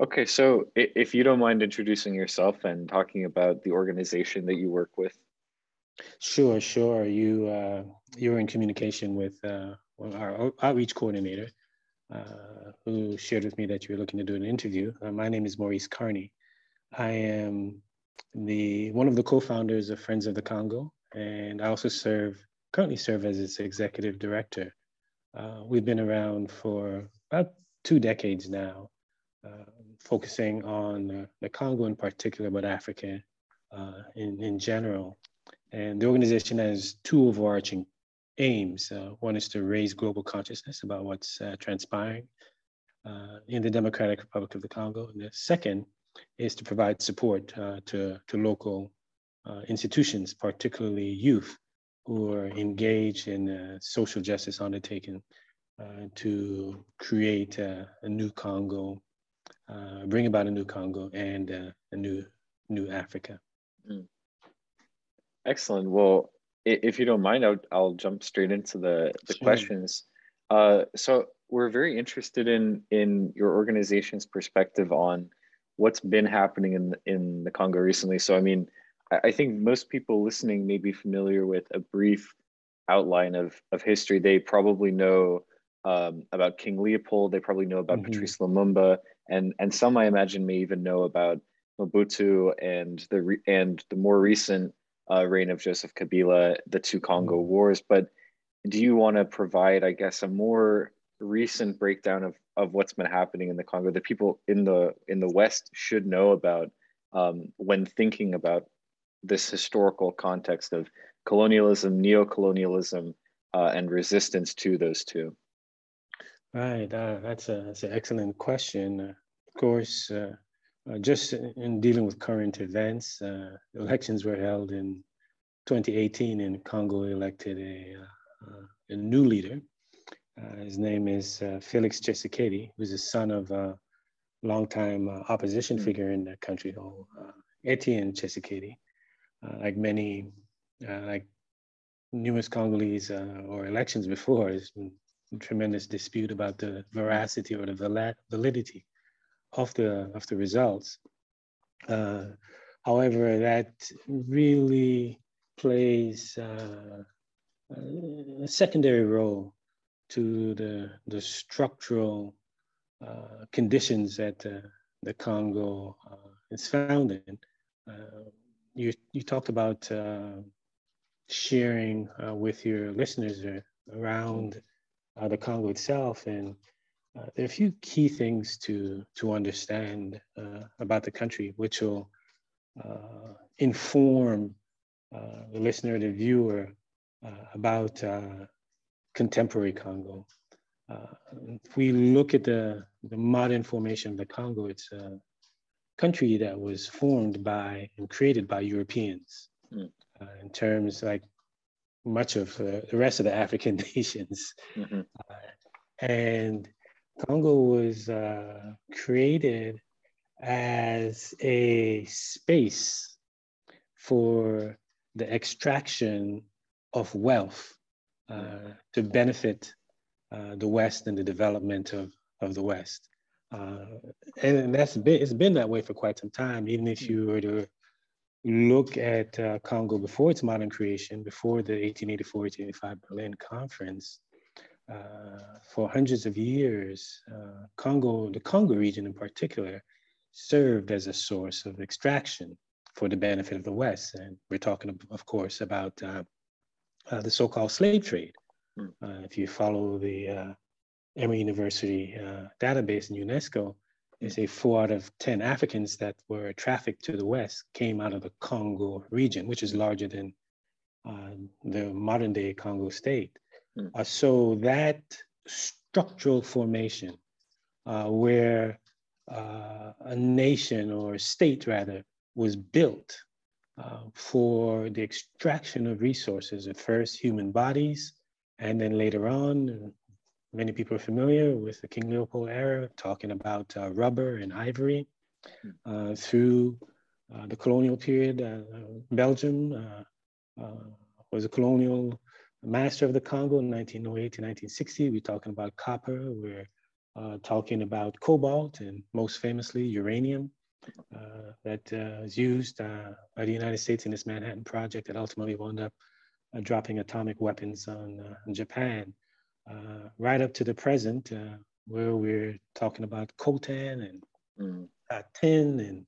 Okay, so if you don't mind introducing yourself and talking about the organization that you work with. Sure, sure. You uh, you're in communication with uh, our outreach coordinator, uh, who shared with me that you were looking to do an interview. Uh, my name is Maurice Carney. I am the one of the co-founders of Friends of the Congo, and I also serve currently serve as its executive director. Uh, we've been around for about two decades now, focusing on the Congo in particular, but Africa uh, in, in general. And the organization has two overarching aims. Uh, one is to raise global consciousness about what's uh, transpiring uh, in the Democratic Republic of the Congo. And the second is to provide support uh, to, to local uh, institutions, particularly youth who are engaged in uh, social justice undertaking to create a new Congo, bring about a new Congo and a new, new Africa. Mm. Excellent. Well, if you don't mind, I'll, I'll jump straight into the, the sure. questions. Uh, so we're very interested in in your organization's perspective on what's been happening in in the Congo recently. So I mean, I, I think most people listening may be familiar with a brief outline of of history. They probably know um, about King Leopold. They probably know about mm-hmm. Patrice Lumumba, and and some I imagine may even know about Mobutu and the re- and the more recent uh, reign of Joseph Kabila, the two Congo mm-hmm. wars. But do you want to provide, I guess, a more recent breakdown of, of what's been happening in the Congo that people in the in the West should know about um, when thinking about this historical context of colonialism, neo-colonialism, uh, and resistance to those two? Right, uh, that's a that's an excellent question. Uh, of course, uh, uh, just in dealing with current events, uh, elections were held in 2018 and Congo elected a, uh, a new leader. Uh, his name is uh, Felix Tshisekedi, who's the son of a longtime uh, opposition mm-hmm. figure in the country, called Etienne Tshisekedi. like many, like numerous Congolese or elections before, there's been tremendous dispute about the veracity or the validity of the of the results. Uh, however, that really plays uh, a secondary role to the the structural uh, conditions that uh, the Congo uh, is found in. Uh, you you talked about sharing with your listeners around the Congo itself and uh, there are a few key things to to understand uh, about the country, which will uh, inform uh, the listener, the viewer, uh, about uh, contemporary Congo. if we look at the the modern formation of the Congo, it's a country that was formed by and created by Europeans. Mm. in terms like much of the rest of the African nations, mm-hmm. and Congo was uh, created as a space for the extraction of wealth uh, to benefit uh, the West and the development of, of the West. Uh, and that's been, it's been that way for quite some time, even if you were to look at uh, Congo before its modern creation, before the 1884-1885 Berlin Conference, uh, for hundreds of years, uh, Congo, the Congo region in particular, served as a source of extraction for the benefit of the West. And we're talking, of course, about uh, uh, the so-called slave trade. Mm. if you follow the uh, Emory University database in UNESCO, they say four out of 10 Africans that were trafficked to the West came out of the Congo region, which is larger than the modern day Congo state. Mm. Uh, so that structural formation uh, where uh, a nation or state rather was built uh, for the extraction of resources, at first human bodies, and then later on, many people are familiar with the King Leopold era, talking about uh, rubber and ivory. Hmm. Uh, through the colonial period, Belgium was a colonial master of the Congo in 1908 to 1960. We're talking about copper, where uh, talking about cobalt and most famously uranium uh, that uh, is used uh, by the United States in this Manhattan Project that ultimately wound up uh, dropping atomic weapons on, on Japan. right up to the present, where we're talking about coltan and mm. tin and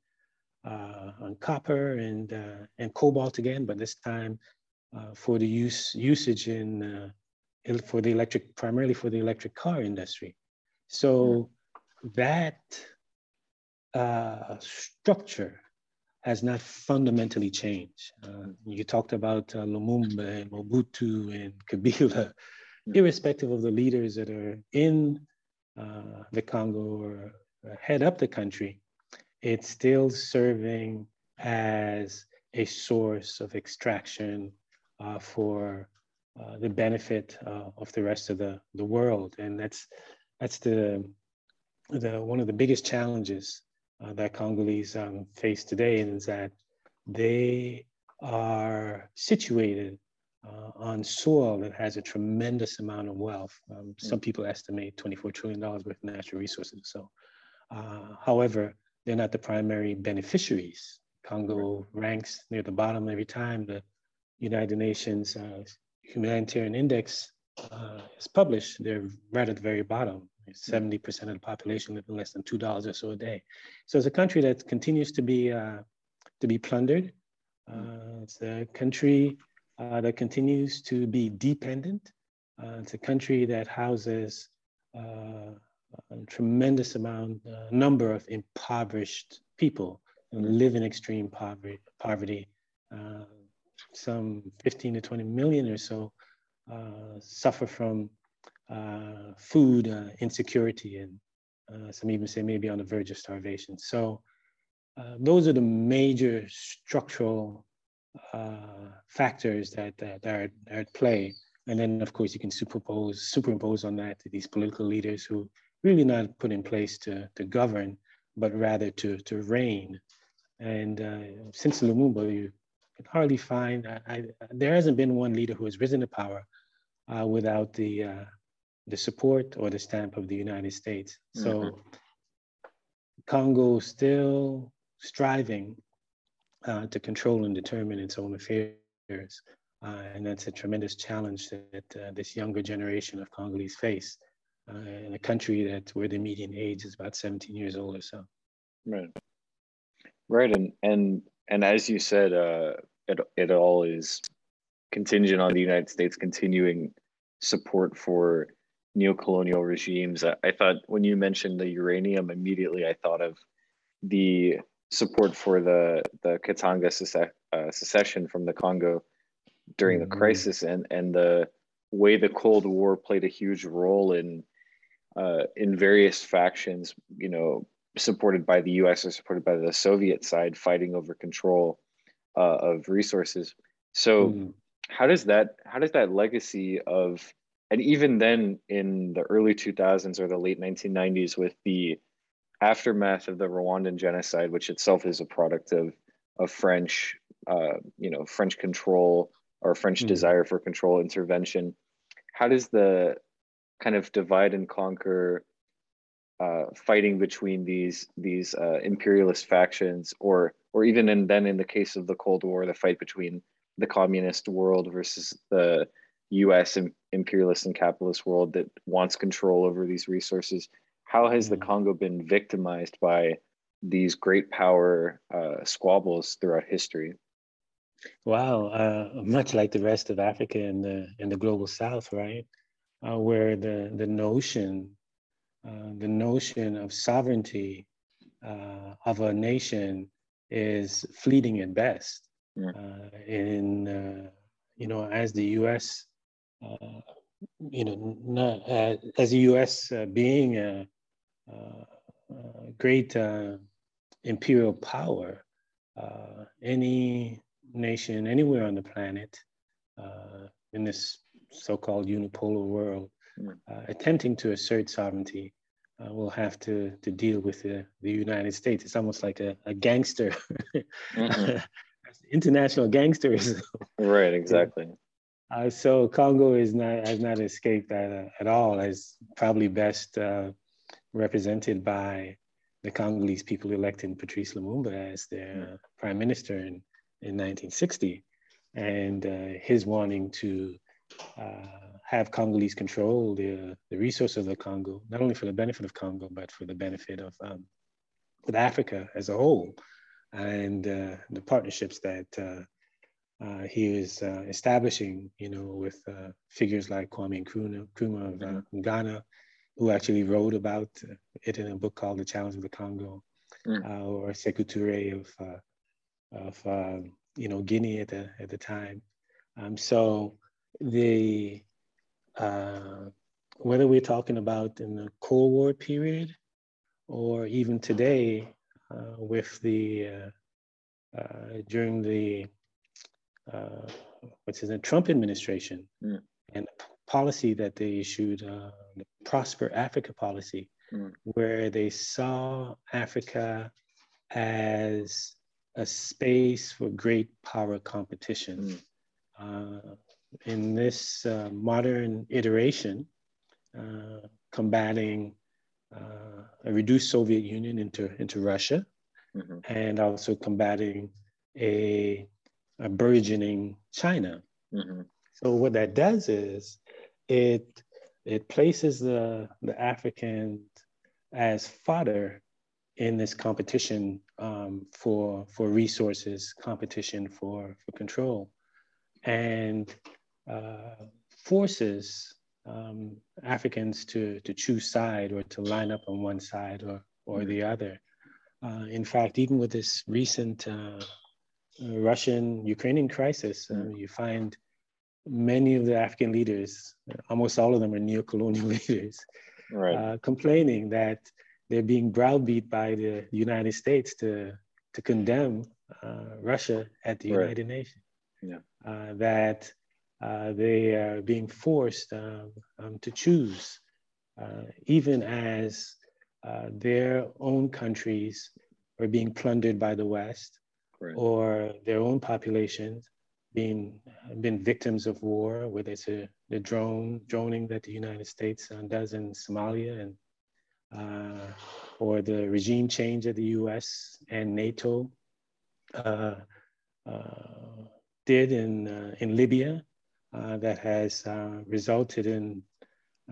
on copper and and cobalt again, but this time for the use usage in for the electric, primarily for the electric car industry. So that uh, structure has not fundamentally changed. Uh, you talked about uh, Lumumba and Mobutu and Kabila, irrespective of the leaders that are in uh, the Congo or head up the country, it's still serving as a source of extraction uh, for uh, the benefit uh, of the rest of the, the world. And that's, that's the, the, one of the biggest challenges uh, that Congolese um, face today is that they are situated uh, on soil that has a tremendous amount of wealth. Um, some people estimate $24 trillion worth of natural resources. So, uh, however, they're not the primary beneficiaries. Congo ranks near the bottom every time the United Nations uh, humanitarian index uh, is published, they're right at the very bottom. 70% of the population living less than $2 or so a day. So it's a country that continues to be, uh, to be plundered. Uh, it's a country uh, that continues to be dependent. Uh, it's a country that houses uh, a tremendous amount, uh, number of impoverished people and live in extreme poverty. poverty some 15 to 20 million or so uh, suffer from uh, food uh, insecurity and uh, some even say maybe on the verge of starvation. So uh, those are the major structural uh, factors that, that are, are, at play. And then of course you can superimpose, superimpose on that these political leaders who really not put in place to, to govern, but rather to, to reign. And since Lumumba, you can hardly find, I, I, there hasn't been one leader who has risen to power uh, without the, uh, the support or the stamp of the United States. So mm-hmm. Congo still striving uh, to control and determine its own affairs. Uh, and that's a tremendous challenge that uh, this younger generation of Congolese face uh, in a country that where the median age is about 17 years old or so. Right. Right. And, and and as you said, uh, it it all is contingent on the United States continuing support for neo-colonial regimes. I, I thought when you mentioned the uranium, immediately I thought of the support for the the Katanga uh, secession from the Congo during mm-hmm. the crisis and and the way the Cold War played a huge role in uh, in various factions, you know, supported by the U.S. or supported by the Soviet side, fighting over control uh, of resources. So, mm. how does that how does that legacy of and even then in the early 2000s or the late 1990s with the aftermath of the Rwandan genocide, which itself is a product of of French, uh, you know, French control or French mm. desire for control intervention. How does the kind of divide and conquer uh, fighting between these these uh, imperialist factions, or or even in, then in the case of the Cold War, the fight between the communist world versus the U.S. imperialist and capitalist world that wants control over these resources. How has the mm. Congo been victimized by these great power uh, squabbles throughout history? Wow, uh, much like the rest of Africa and the in the global South, right, uh, where the the notion uh, the notion of sovereignty uh, of a nation is fleeting at best. Yeah. Uh, in uh, you know, as the U.S. you know, not, as the U.S. being a, a great imperial power, any nation anywhere on the planet in this so-called unipolar world uh, attempting to assert sovereignty uh, will have to to deal with the, the United States. It's almost like a, a gangster, mm-hmm. international gangsters. right, exactly. Uh, so Congo is not has not escaped that uh, at all. As probably best uh, represented by the Congolese people electing Patrice Lumumba as their uh, prime minister in, in 1960, and uh, his wanting to uh, have Congolese control the, the resources of the Congo, not only for the benefit of Congo, but for the benefit of um, with Africa as a whole, and uh, the partnerships that uh, uh, he is uh, establishing, you know, with uh, figures like Kwame Nkrumah, Nkrumah of mm-hmm. Ghana, who actually wrote about it in a book called The Challenge of the Congo, mm. or Sekou Touré of, of um, you know, Guinea at the, at the time. Um, so the uh, whether we're talking about in the Cold War period or even today uh, with the uh, uh during the uh, what's his name Trump administration mm. and the policy that they issued, uh, the Prosper Africa policy, mm. where they saw Africa as a space for great power competition. Mm in this uh, modern iteration, uh, combating uh, a reduced Soviet Union into, into Russia, mm-hmm. and also combating a, a burgeoning China. Mm-hmm. So what that does is it it places the the Africans as fodder in this competition um, for for resources, competition for for control, and uh, forces um, Africans to, to choose side or to line up on one side or, or the other. Uh, in fact, even with this recent uh, uh Russian-Ukrainian crisis, uh, mm. you find many of the African leaders, almost all of them are neo-colonial leaders, right. Uh, complaining that they're being browbeat by the United States to, to condemn Russia at the United right. Nations. Yeah. that uh, they are being forced um, um, to choose, uh, even as uh, their own countries are being plundered by the West, right. or their own populations being been victims of war, whether it's a, the drone droning that the United States uh, does in Somalia, and uh, or the regime change of the U.S. and NATO did in in Libya uh, that has uh, resulted in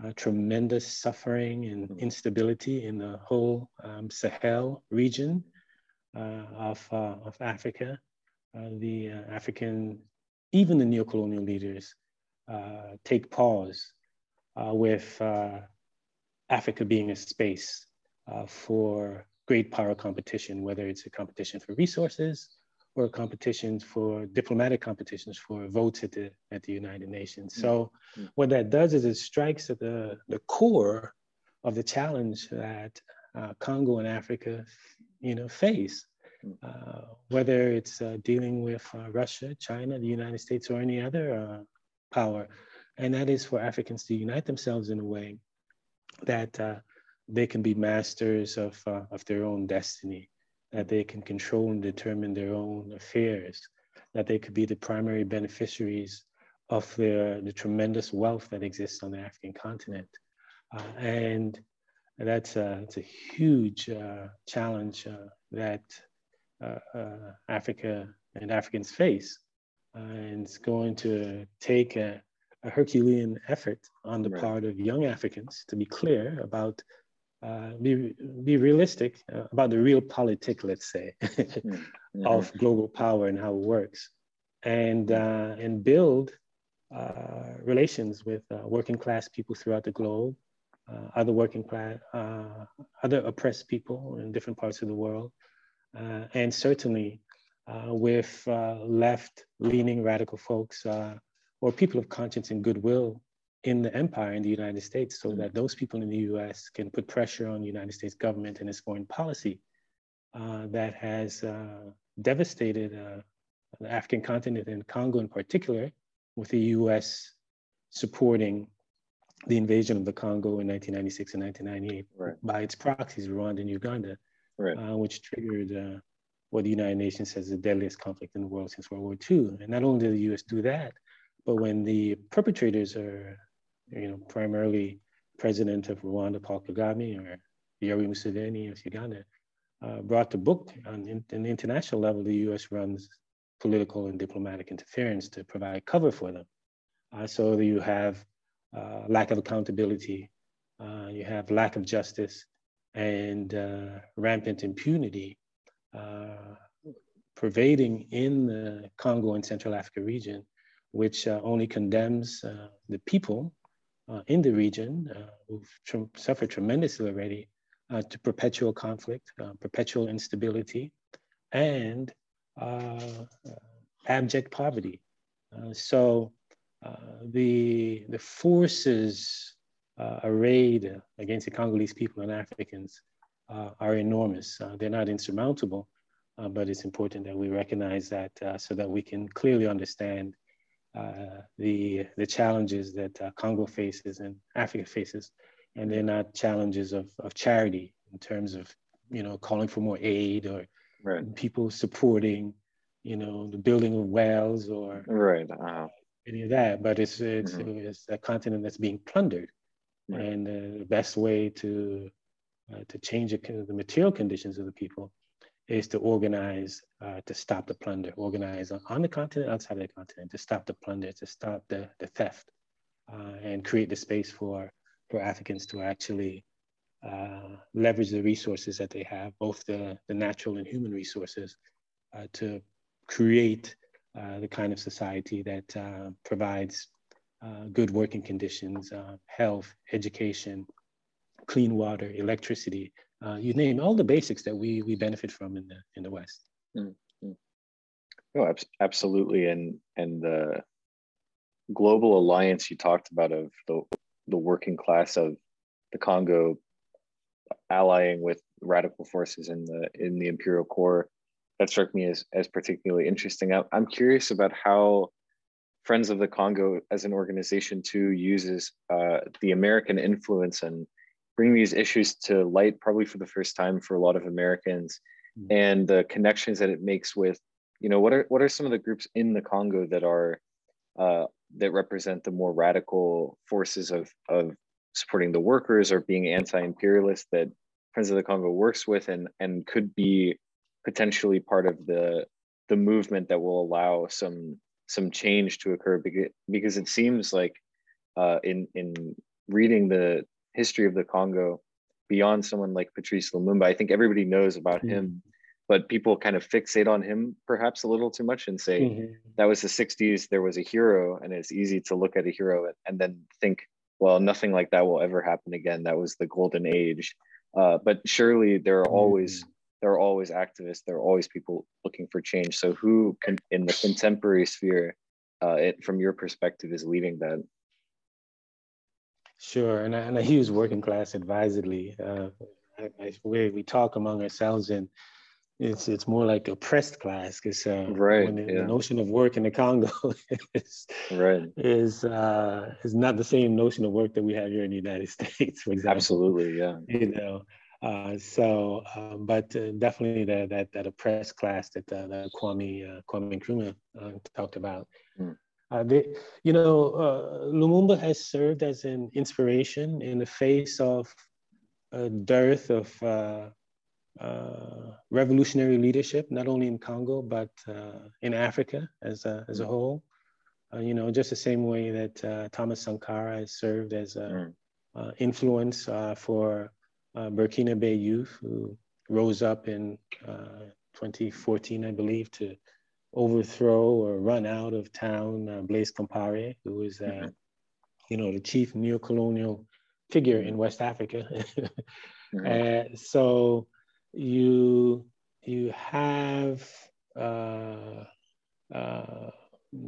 uh, tremendous suffering and mm-hmm. instability in the whole um, Sahel region of, of Africa. the African, even the neocolonial leaders, uh, take pause uh, with uh, Africa being a space for great power competition, whether it's a competition for resources or competitions for diplomatic competitions for votes at the at the United Nations. Mm. So mm-hmm. what that does is it strikes at the the core of the challenge that uh, Congo and Africa, you know, face. Mm. Uh, whether it's uh, dealing with uh, Russia, China, the United States, or any other power, and that is for Africans to unite themselves in a way that they can be masters of, of their own destiny that they can control and determine their own affairs, that they could be the primary beneficiaries of the, the tremendous wealth that exists on the African continent. Uh, and that's a, it's a huge uh, challenge uh, that Africa and Africans face. Uh, and it's going to take a, a Herculean effort on the right. part of young Africans to be clear about uh, be, be realistic uh, about the realpolitik, let's say, mm-hmm. of global power and how it works, and, uh, and build uh, relations with uh, working class people throughout the globe, other working class, other oppressed people in different parts of the world, and certainly with left-leaning radical folks or people of conscience and goodwill in the empire in the United States so that those people in the US can put pressure on the United States government and its foreign policy uh, that has uh, devastated uh, the African continent and Congo in particular, with the US supporting the invasion of the Congo in 1996 and 1998 right. by its proxies, Rwanda and Uganda, right. Uh, which triggered uh, what the United Nations says is the deadliest conflict in the world since World War II. And not only did the US do that, but when the perpetrators are you know, primarily president of Rwanda, Paul Kagame, or Yoweri Museveni of Uganda, uh, brought the book on, in, the international level, the US runs political and diplomatic interference to provide cover for them. Uh, so you have uh, lack of accountability, uh, you have lack of justice, and uh, rampant impunity uh, pervading in the Congo and Central Africa region, which only condemns the people in the region who've tr- suffered tremendously already uh, to perpetual conflict, uh, perpetual instability, and uh, abject poverty. so the, the forces arrayed against the Congolese people and Africans are enormous. they're not insurmountable, uh, but it's important that we recognize that uh, so that we can clearly understand uh, the, the challenges that Congo faces and Africa faces and they're not challenges of, of charity in terms of you know calling for more aid or right. people supporting you know the building of wells or right uh-huh. any of that but it's it's, mm-hmm. it's a continent that's being plundered right. and the best way to uh, to change the, the material conditions of the people is to organize uh, to stop the plunder organize on the continent outside of the continent to stop the plunder to stop the, the theft uh, and create the space for for Africans to actually uh, leverage the resources that they have, both the, the natural and human resources, uh, to create the kind of society that provides uh, good working conditions, uh, health, education, clean water, electricity, you name all the basics that we, we benefit from in the, in the West. Mm-hmm. Oh, absolutely. And, and the global alliance you talked about of the the working class of the Congo allying with radical forces in the in the imperial core that struck me as as particularly interesting. I'm curious about how Friends of the Congo as an organization too uses uh, the American influence and bring these issues to light probably for the first time for a lot of Americans mm-hmm. and the connections that it makes with you know what are what are some of the groups in the Congo that are uh, that represent the more radical forces of, of supporting the workers or being anti-imperialist that Friends of the Congo works with and, and could be potentially part of the the movement that will allow some some change to occur because, because it seems like uh, in in reading the history of the Congo beyond someone like Patrice Lumumba, I think everybody knows about mm-hmm. him but people kind of fixate on him perhaps a little too much and say mm-hmm. that was the 60s there was a hero and it's easy to look at a hero and then think well nothing like that will ever happen again that was the golden age uh, but surely there are always mm-hmm. There are always activists there are always people looking for change so who can in the contemporary sphere uh, it, from your perspective is leading that sure and I, and I use working class advisedly uh, I, I, we, we talk among ourselves and it's it's more like oppressed class because uh, right, the, yeah. the, notion of work in the Congo is right is uh, is not the same notion of work that we have here in the United States, for example. Absolutely, yeah. You know, uh, so um, but uh, definitely that that that oppressed class that uh, that Kwame uh, Kwame Nkrumah uh, talked about. Mm. They, you know, Lumumba has served as an inspiration in the face of a dearth of uh, revolutionary leadership, not only in Congo, but uh, in Africa as a, as a mm. whole. Uh, you know, just the same way that uh, Thomas Sankara has served as an mm. influence for Burkinabé youth who rose up in 2014, I believe, to overthrow or run out of town uh, Blaise Compaoré, who was, uh, mm-hmm. you know, the chief neo-colonial figure in West Africa. mm-hmm. uh, so you you have uh, uh,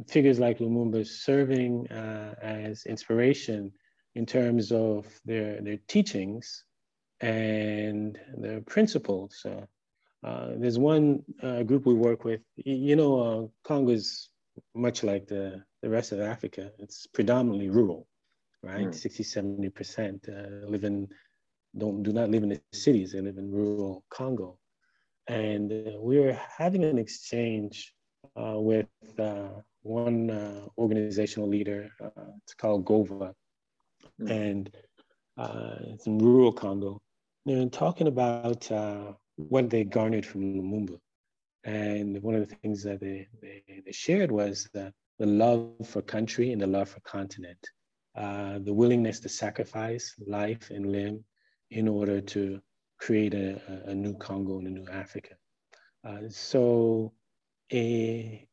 figures like Lumumba serving uh, as inspiration in terms of their their teachings and the principles. Uh, there's one uh, group we work with. You know, uh, Congo is much like the, the rest of Africa. It's predominantly rural, right? Mm. 60, 70% live in don't do not live in the cities; they live in rural Congo. And uh, we were having an exchange uh, with uh, one uh, organizational leader. Uh, it's called Gova, mm. and uh, it's in rural Congo. In talking about uh, what they garnered from Lumumba, and one of the things that they, they, they shared was the, the love for country and the love for continent, uh, the willingness to sacrifice life and limb in order to create a, a new Congo and a new Africa. Uh, so a,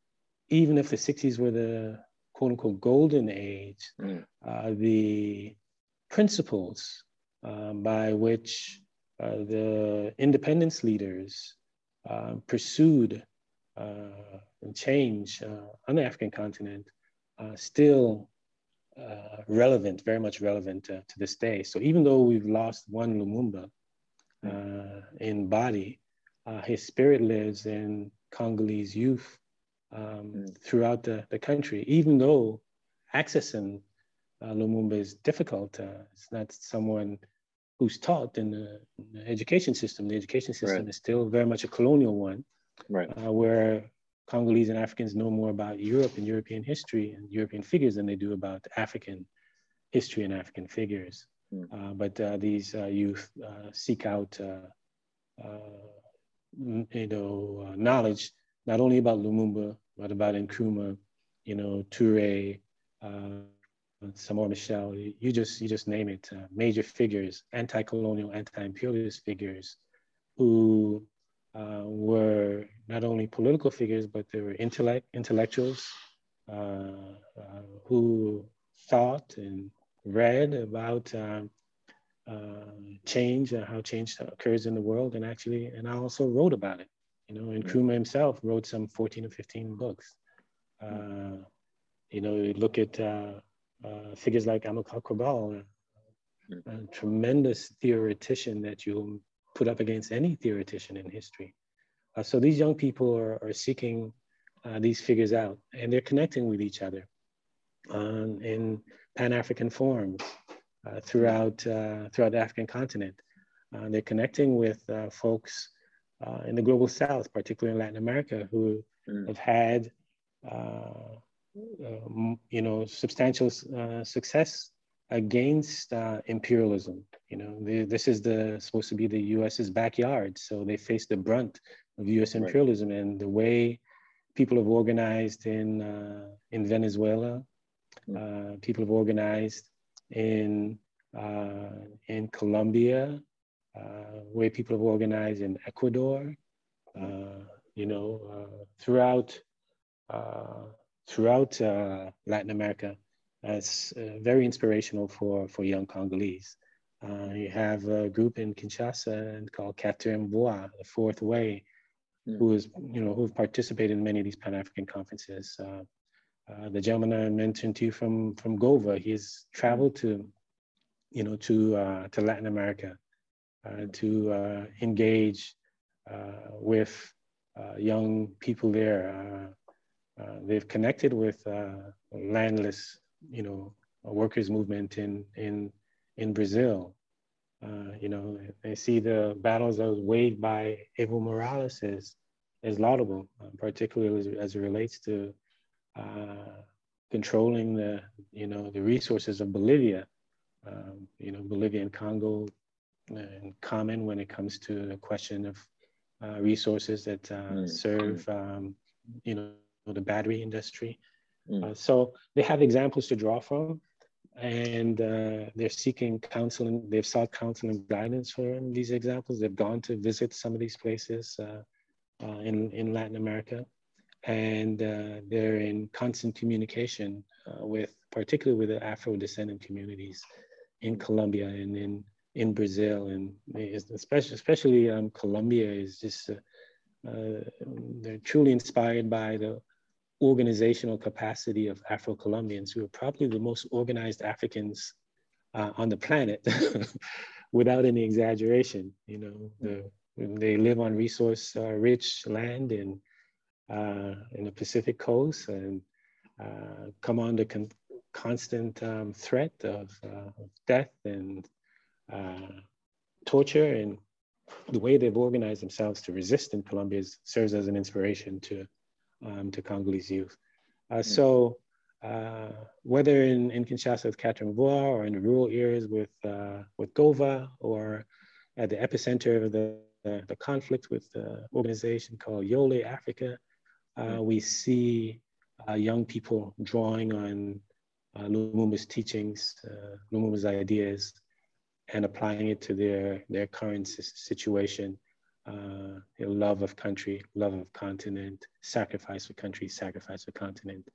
even if the 60s were the quote unquote golden age, mm. uh, the principles um, by which uh, the independence leaders uh, pursued uh, change uh, on the African continent still relevant, very much relevant to this day. So even though we've lost one Lumumba in body, his spirit lives in Congolese youth um, mm. throughout the, the country, even though accessing uh, Lumumba is difficult. Uh, it's not someone who's taught in the, in the, education system. The education system right. is still very much a colonial one, right. uh, where Congolese and Africans know more about Europe and European history and European figures than they do about African history and African figures. Mm. but uh, these uh, youth seek out, you know, knowledge not only about Lumumba but about Nkrumah, you know, Toure, uh, Samora Machel, you just you just name it, uh, major figures, anti-colonial, anti-imperialist figures, who uh, were not only political figures, but they were intellect intellectuals uh, uh who thought and read about um, uh, change, uh, how change occurs in the world, and actually, and I also wrote about it. You know, and Nkrumah himself wrote some 14 or 15 books. Uh, you know, look at figures like Amilcar Cabral, a tremendous theoretician that you put up against any theoretician in history. Uh, so these young people are, are seeking uh, these figures out and they're connecting with each other um, in Pan-African forums uh, throughout, throughout the African continent. they're connecting with folks uh, in the global south, particularly in Latin America, who mm. have had, uh, uh, you know, substantial uh, success against uh, imperialism. You know, the, this is the supposed to be the U.S.'s backyard, so they face the brunt of U.S. imperialism right. and the way people have organized in uh, in Venezuela, mm. people have organized in in Colombia, uh, way people have organized in Ecuador, uh, you know, uh, throughout throughout Latin America. It's very inspirational for, for young Congolese. you have a group in Kinshasa called Voie, the Fourth Way, mm. who is, you know, who've participated in many of these Pan-African conferences. Uh, uh, the gentleman I mentioned to you from from Gova, he's traveled to, you know, to uh, to Latin America uh, to uh, engage uh, with young people there. They've connected with landless, you know, workers movement in in in Brazil. you know, they see the battles that was waged by Evo Morales as as laudable, particularly as, as, it relates to controlling the you know the resources of Bolivia. Um, you know, Bolivia and Congo common when it comes to the question of uh, resources that uh, mm. serve, um, you know, the battery industry. Mm. Uh, so they have examples to draw from, and uh, they're seeking counseling. They've sought counsel and guidance from these examples. They've gone to visit some of these places uh, uh, in in Latin America, and they're in constant communication with, particularly with the Afro descendant communities in Colombia and in in Brazil and especially especially um, Colombia is just uh, uh, they're truly inspired by the organizational capacity of Afro-Colombians who are probably the most organized Africans uh, on the planet without any exaggeration. You know, the, they live on resource-rich uh, land in uh, in the Pacific coast and uh, come under con constant um, threat of, of death and uh, torture and the way they've organized themselves to resist in Colombia serves as an inspiration to, um, to Congolese youth. Uh, mm. So uh, whether in, in Kinshasa with Voie or in the rural areas with, uh, with Gova or at the epicenter of the, uh, the conflict with the organization called Yole Africa. Uh, we see uh, young people drawing on uh, Lumumba's teachings, Lumumba's ideas, and applying it to their, their current situation. Uh, love of country, love of continent, sacrifice for country, sacrifice for continent,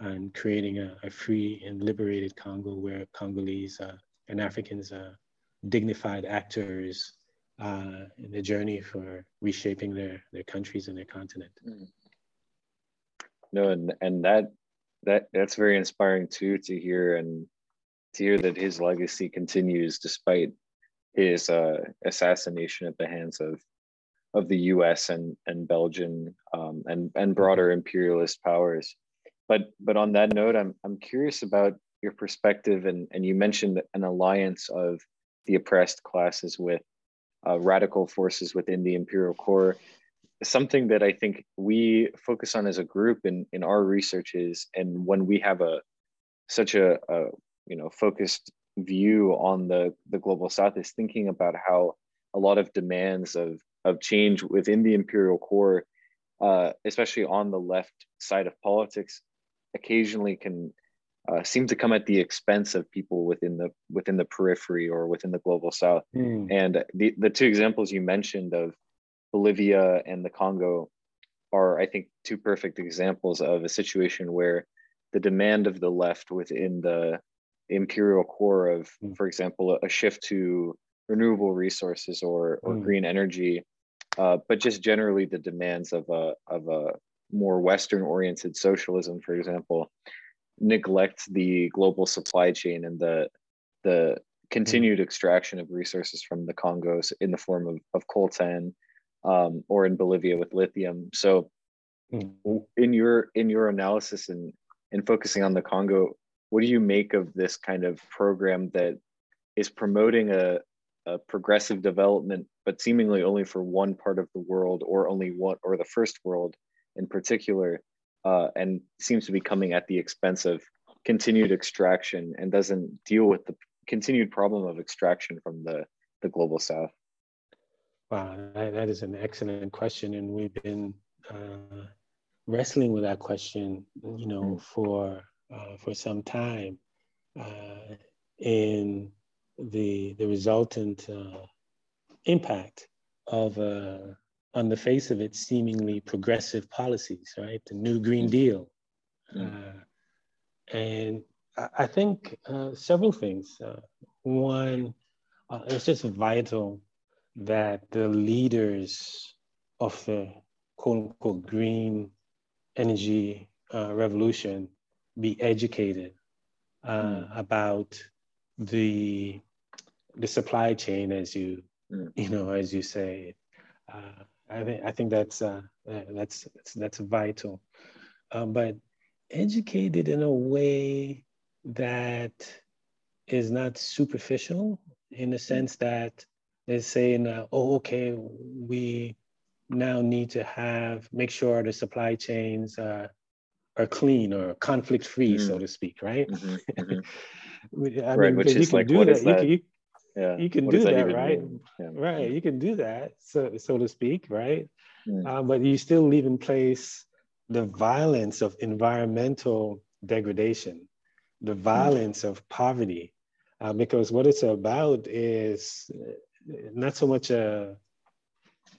and creating a, a free and liberated Congo where Congolese uh, and Africans are dignified actors uh, in the journey for reshaping their, their countries and their continent. Mm. No, and, and that that that's very inspiring too to hear and to hear that his legacy continues despite his uh, assassination at the hands of of the U.S. and and Belgian um, and and broader imperialist powers. But but on that note, I'm I'm curious about your perspective, and and you mentioned an alliance of the oppressed classes with uh, radical forces within the imperial core something that I think we focus on as a group in, in our researches and when we have a such a, a you know focused view on the, the global south is thinking about how a lot of demands of, of change within the imperial core, uh, especially on the left side of politics, occasionally can uh, seem to come at the expense of people within the within the periphery or within the global south. Mm. And the, the two examples you mentioned of Bolivia and the Congo are, I think, two perfect examples of a situation where the demand of the left within the imperial core of, mm. for example, a shift to renewable resources or, or mm. green energy, uh, but just generally the demands of a, of a more Western oriented socialism, for example, neglect the global supply chain and the, the continued mm. extraction of resources from the Congos in the form of, of coltan um, or in Bolivia with lithium. So, mm. in your in your analysis and in focusing on the Congo, what do you make of this kind of program that is promoting a, a progressive development, but seemingly only for one part of the world, or only one or the first world in particular, uh, and seems to be coming at the expense of continued extraction and doesn't deal with the continued problem of extraction from the the global south. Wow, that, that is an excellent question, and we've been uh, wrestling with that question, you know, mm. for uh, for some time. Uh, in the the resultant uh, impact of uh, on the face of it seemingly progressive policies, right? The New Green mm. Deal, mm. and I, I think several things. one, it's just vital that the leaders of the quote unquote green energy uh, revolution be educated uh, mm. about the the supply chain as you mm. you know as you say uh, I think I think that's uh, that's that's, that's vital um, but educated in a way that is not superficial in the mm. sense that they're saying, uh, oh, okay, we now need to have, make sure the supply chains uh, are clean or conflict free, mm-hmm. so to speak, right? Mm-hmm. Mm-hmm. I right, mean, which is like, what that. is that? You you, yeah. you can what do that, that right? Yeah. Right, you can do that, so, so to speak, right? Mm. Uh, but you still leave in place the violence of environmental degradation, the mm. violence mm. of poverty, uh, because what it's about is not so much a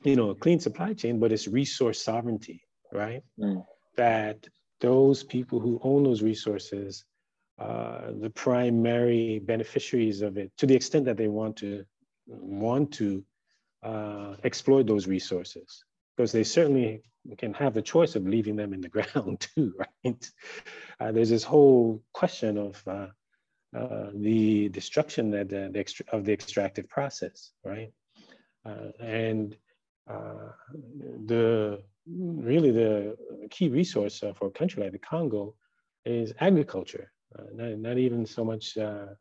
you know a clean supply chain, but it's resource sovereignty, right? Mm. That those people who own those resources, uh, the primary beneficiaries of it, to the extent that they want to want to uh, exploit those resources, because they certainly can have the choice of leaving them in the ground too, right? Uh, there's this whole question of uh, uh, the destruction that the, the of the extractive process, right? And the really the key resource for a country like the Congo is agriculture, not, not even so much the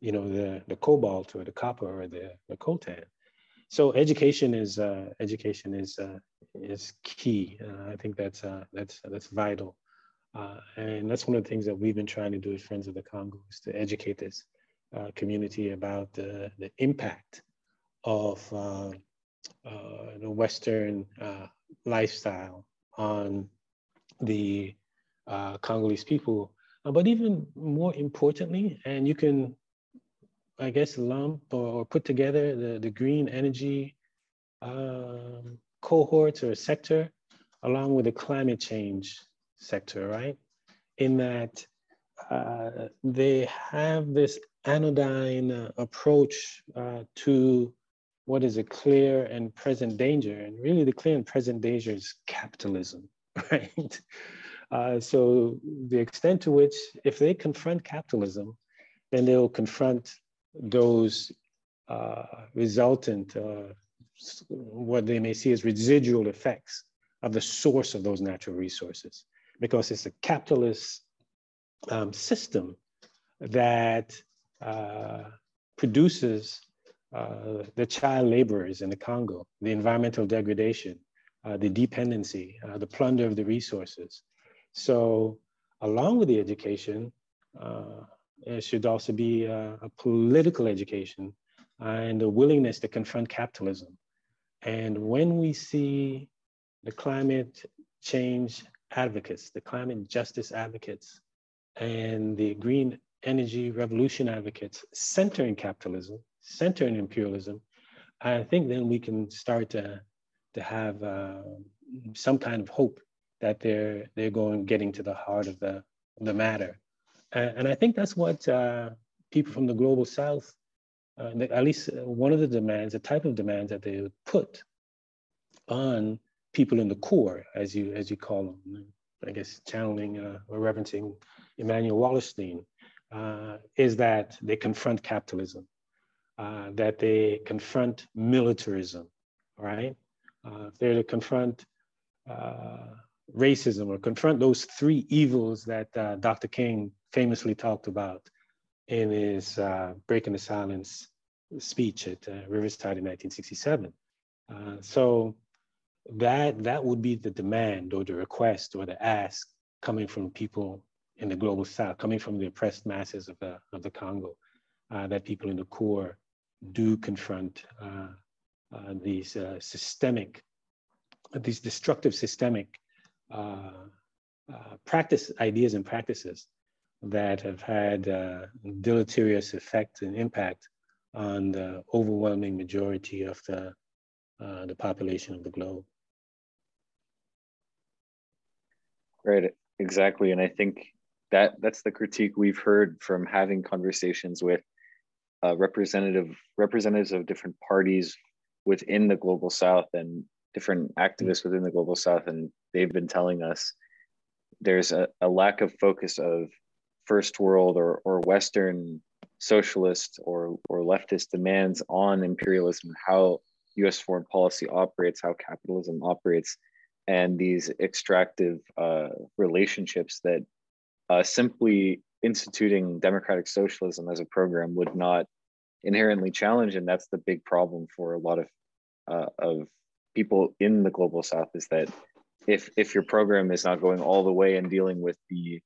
you know the the cobalt or the copper or the, the coltan. So education is education is is key. I think that's that's that's vital. Uh, and that's one of the things that we've been trying to do as Friends of the Congo is to educate this uh, community about the, the impact of uh, uh, the Western uh, lifestyle on the uh, Congolese people. Uh, but even more importantly, and you can, I guess, lump or, or put together the, the green energy um, cohorts or sector along with the climate change sector, right? In that uh, they have this anodyne approach uh, to what is a clear and present danger. And really, the clear and present danger is capitalism, right? Uh, so, the extent to which, if they confront capitalism, then they'll confront those uh, resultant, uh, what they may see as residual effects of the source of those natural resources, because it's a capitalist um, system that uh, produces uh, the child laborers in the Congo, the environmental degradation, the dependency, the plunder of the resources. So along with the education, uh, there should also be a, a political education and a willingness to confront capitalism. And when we see the climate change advocates, the climate justice advocates, and the green energy revolution advocates centering capitalism, centering imperialism, I think then we can start to, to have uh, some kind of hope that they're they're going getting to the heart of the the matter, and, and I think that's what uh, people from the global south, uh, at least one of the demands, the type of demands that they would put on people in the core, as you as you call them, I guess channeling uh, or referencing Immanuel Wallerstein, uh, is that they confront capitalism, uh, that they confront militarism, right? Uh, they're to confront uh, racism or confront those three evils that uh, Dr. King famously talked about in his uh, Breaking the Silence speech at Riverside in 1967. so that that would be the demand or the request or the ask coming from people in the global south, coming from the oppressed masses of the, of the Congo, uh, that people in the core do confront uh, uh, these uh, systemic, these destructive systemic uh, uh, practice ideas and practices that have had deleterious effect and impact on the overwhelming majority of the, the population of the globe. Right, exactly. And I think that that's the critique we've heard from having conversations with uh, representative representatives of different parties within the global south and different activists within the global south and they've been telling us there's a, a lack of focus of first world or, or western socialist or, or leftist demands on imperialism how us foreign policy operates how capitalism operates and these extractive uh, relationships that uh, simply instituting democratic socialism as a program would not inherently challenge. And that's the big problem for a lot of uh, of people in the global south is that if if your program is not going all the way and dealing with the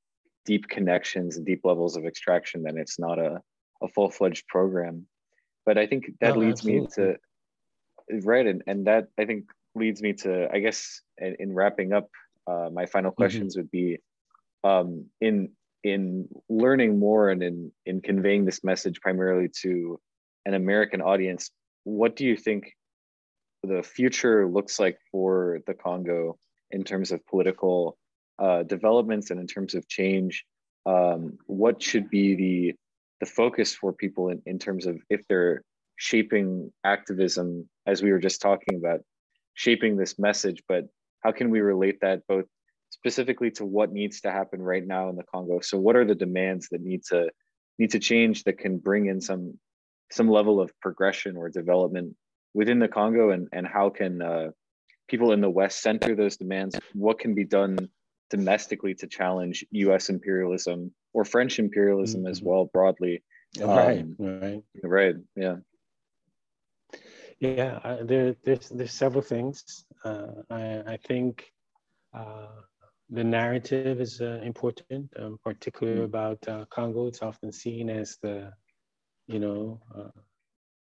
deep connections and deep levels of extraction then it's not a, a full-fledged program but i think that oh, leads absolutely. me to right and, and that i think leads me to i guess in, in wrapping up uh, my final mm-hmm. questions mm-hmm. would be um, in in learning more and in in conveying this message primarily to an American audience, what do you think the future looks like for the Congo in terms of political uh, developments and in terms of change? Um, what should be the the focus for people in, in terms of if they're shaping activism, as we were just talking about, shaping this message, but how can we relate that both specifically to what needs to happen right now in the Congo. So what are the demands that need to need to change that can bring in some some level of progression or development within the Congo and, and how can uh, people in the West center those demands? What can be done domestically to challenge US imperialism or French imperialism mm-hmm. as well broadly? Right, um, right. Right, yeah. Yeah, uh, there, there's, there's several things. Uh, I, I think uh, the narrative is uh, important, um, particularly mm. about uh, Congo. It's often seen as the you know, uh,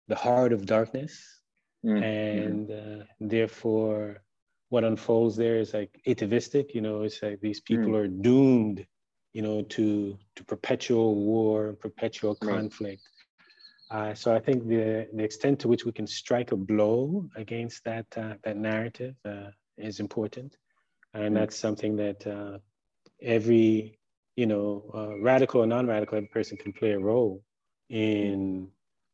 the heart of darkness. Mm-hmm. And uh, therefore, what unfolds there is like atavistic, you know, it's like these people mm. are doomed, you know, to, to perpetual war, and perpetual conflict. Uh, so I think the, the extent to which we can strike a blow against that, uh, that narrative uh, is important. And mm. that's something that uh, every, you know, uh, radical or non-radical, every person can play a role in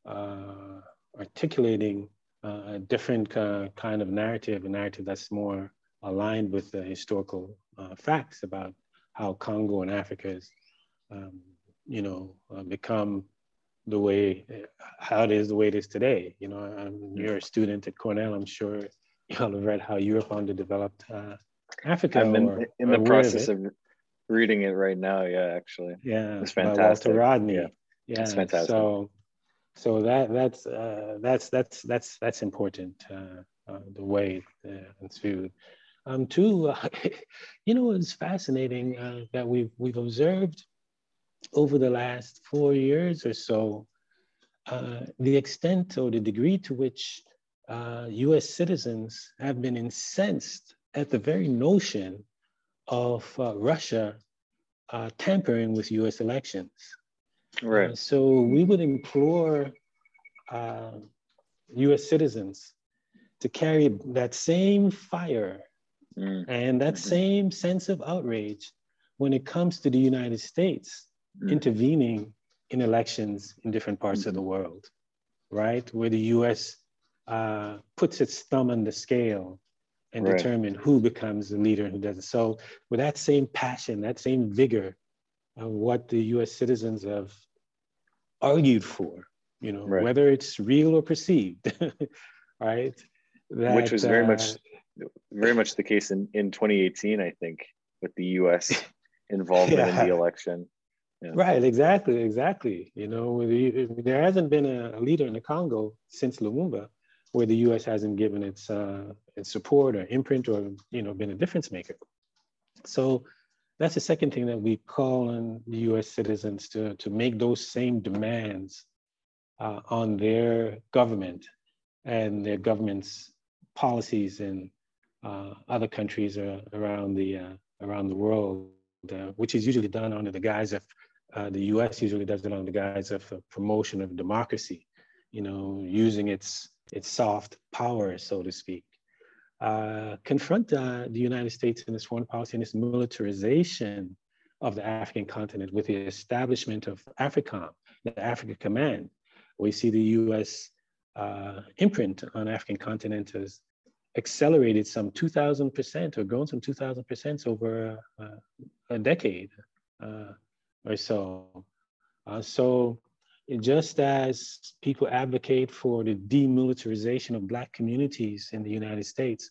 uh, articulating uh, a different uh, kind of narrative, a narrative that's more aligned with the historical uh, facts about how Congo and Africa has, um, you know, uh, become the way, how it is the way it is today. You know, um, you're a student at Cornell, I'm sure y'all have read how Europe underdeveloped uh, Africa. I'm in, or, in the process of, of, reading it right now. Yeah, actually. Yeah, it's fantastic. Walter Rodney. Yeah, yeah. it's fantastic. So, so that that's uh, that's that's that's that's important. Uh, uh, the way uh, it's viewed. Um, two, you know, it's fascinating uh, that we've we've observed over the last four years or so uh, the extent or the degree to which U.S. citizens have been incensed at the very notion of Russia tampering with U.S. elections. Right. Uh, so we would implore uh, US citizens to carry that same fire mm. and that mm-hmm. same sense of outrage when it comes to the United States mm. intervening in elections in different parts mm. of the mm-hmm. world, right? Where the US uh, puts its thumb on the scale and right. determine who becomes the leader and who doesn't. So with that same passion, that same vigor, what the US citizens have argued for, you know, right. whether it's real or perceived, right? That, Which was very uh, much very much the case in, in 2018, I think, with the US involvement yeah. in the election. Yeah. Right, exactly, exactly. You know, there hasn't been a leader in the Congo since Lumumba where the U.S. hasn't given its uh, its support or imprint or you know been a difference maker. So that's the second thing that we call on the US citizens to, to make those same demands uh, on their government and their government's policies in uh, other countries uh, around the uh, around the world, uh, which is usually done under the guise of uh, the U.S. usually does it under the guise of promotion of democracy, you know, using its its soft power, so to speak, uh, confront uh, the United States in its foreign policy and its militarization of the African continent with the establishment of AFRICOM, the Africa Command. We see the US uh, imprint on African continent has accelerated some 2,000% or grown some 2,000% over a, a decade uh, or so. Uh, so just as people advocate for the demilitarization of Black communities in the United States,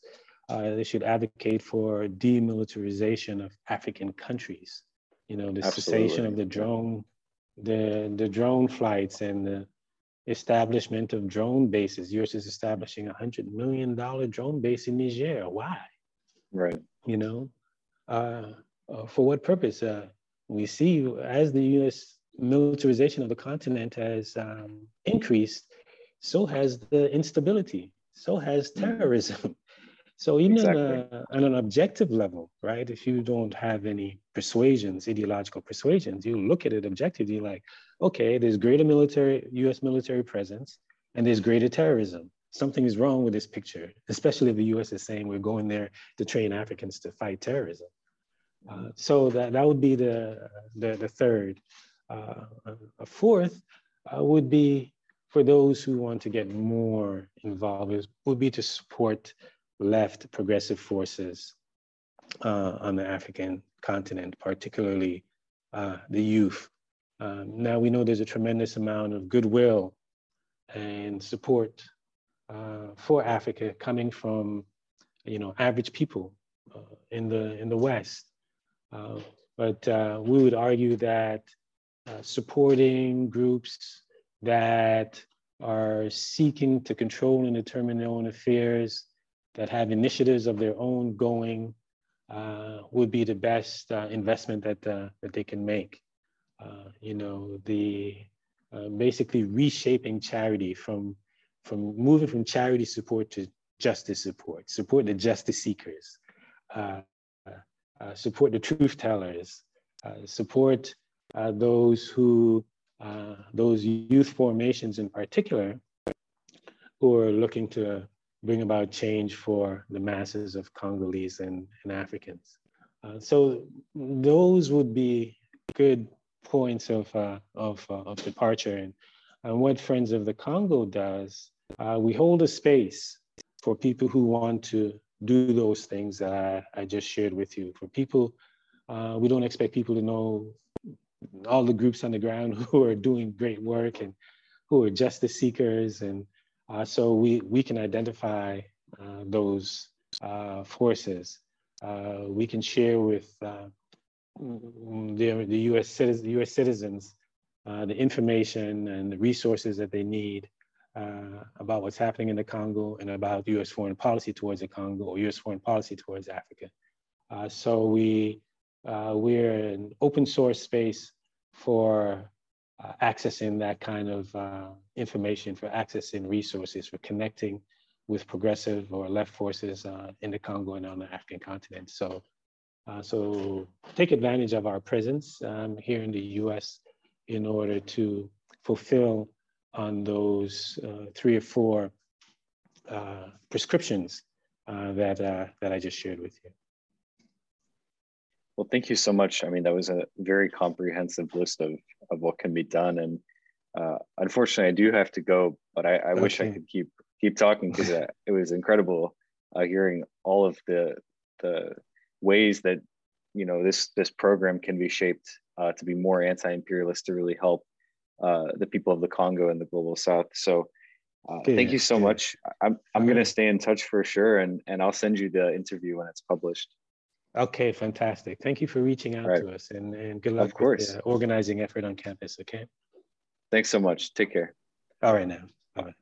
uh, they should advocate for demilitarization of African countries. You know, the Absolutely. cessation of the drone, the, the drone flights and the establishment of drone bases. US is establishing a $100 million drone base in Niger. Why? Right. You know, uh, uh, for what purpose? Uh, we see as the US militarization of the continent has um, increased, so has the instability, so has mm-hmm. terrorism. So even exactly. on, a, on, an objective level, right? If you don't have any persuasions, ideological persuasions, you look at it objectively, like, okay, there's greater military, U.S. military presence, and there's greater terrorism. Something is wrong with this picture, especially if the U.S. is saying we're going there to train Africans to fight terrorism. Uh, so that, that would be the, the, the third. Uh, a fourth uh, would be for those who want to get more involved, would be to support left progressive forces uh, on the African continent, particularly uh, the youth. Um, now we know there's a tremendous amount of goodwill and support uh, for Africa coming from, you know, average people uh, in the in the West. but we would argue that uh, supporting groups that are seeking to control and determine their own affairs, that have initiatives of their own going, uh, would be the best uh, investment that uh, that they can make. Uh, you know, the basically reshaping charity from, from moving from charity support to justice support, support the justice seekers, support the truth tellers, support uh, those who, those youth formations in particular, who are looking to bring about change for the masses of Congolese and, and Africans. Uh, so those would be good points of, uh, of, uh, of departure. And, and what Friends of the Congo does, we hold a space for people who want to do those things that I, I just shared with you. For people, uh, we don't expect people to know all the groups on the ground who are doing great work and who are justice seekers. And uh, so we, we can identify uh, those uh, forces. Uh, we can share with uh, the, the US, citizens, US citizens the information and the resources that they need about what's happening in the Congo and about US foreign policy towards the Congo or US foreign policy towards Africa. So we, uh, we're an open source space for uh, accessing that kind of uh, information, for accessing resources, for connecting with progressive or left forces uh, in the Congo and on the African continent. So, so take advantage of our presence um, here in the US in order to fulfill on those uh, three or four uh, prescriptions uh, that, uh, that I just shared with you. Well, thank you so much. I mean, that was a very comprehensive list of, of what can be done. And uh, unfortunately, I do have to go, but I, I okay. wish I could keep keep talking because it was incredible hearing all of the the ways that you know this this program can be shaped uh, to be more anti-imperialist to really help uh, the people of the Congo and the global South. So uh, thank you so much. I'm I'm gonna stay in touch for sure, and and I'll send you the interview when it's published. Okay, fantastic. Thank you for reaching out right. to us, and and good luck of course. the uh, organizing effort on campus. Okay. Thanks so much. Take care. All right now. Bye.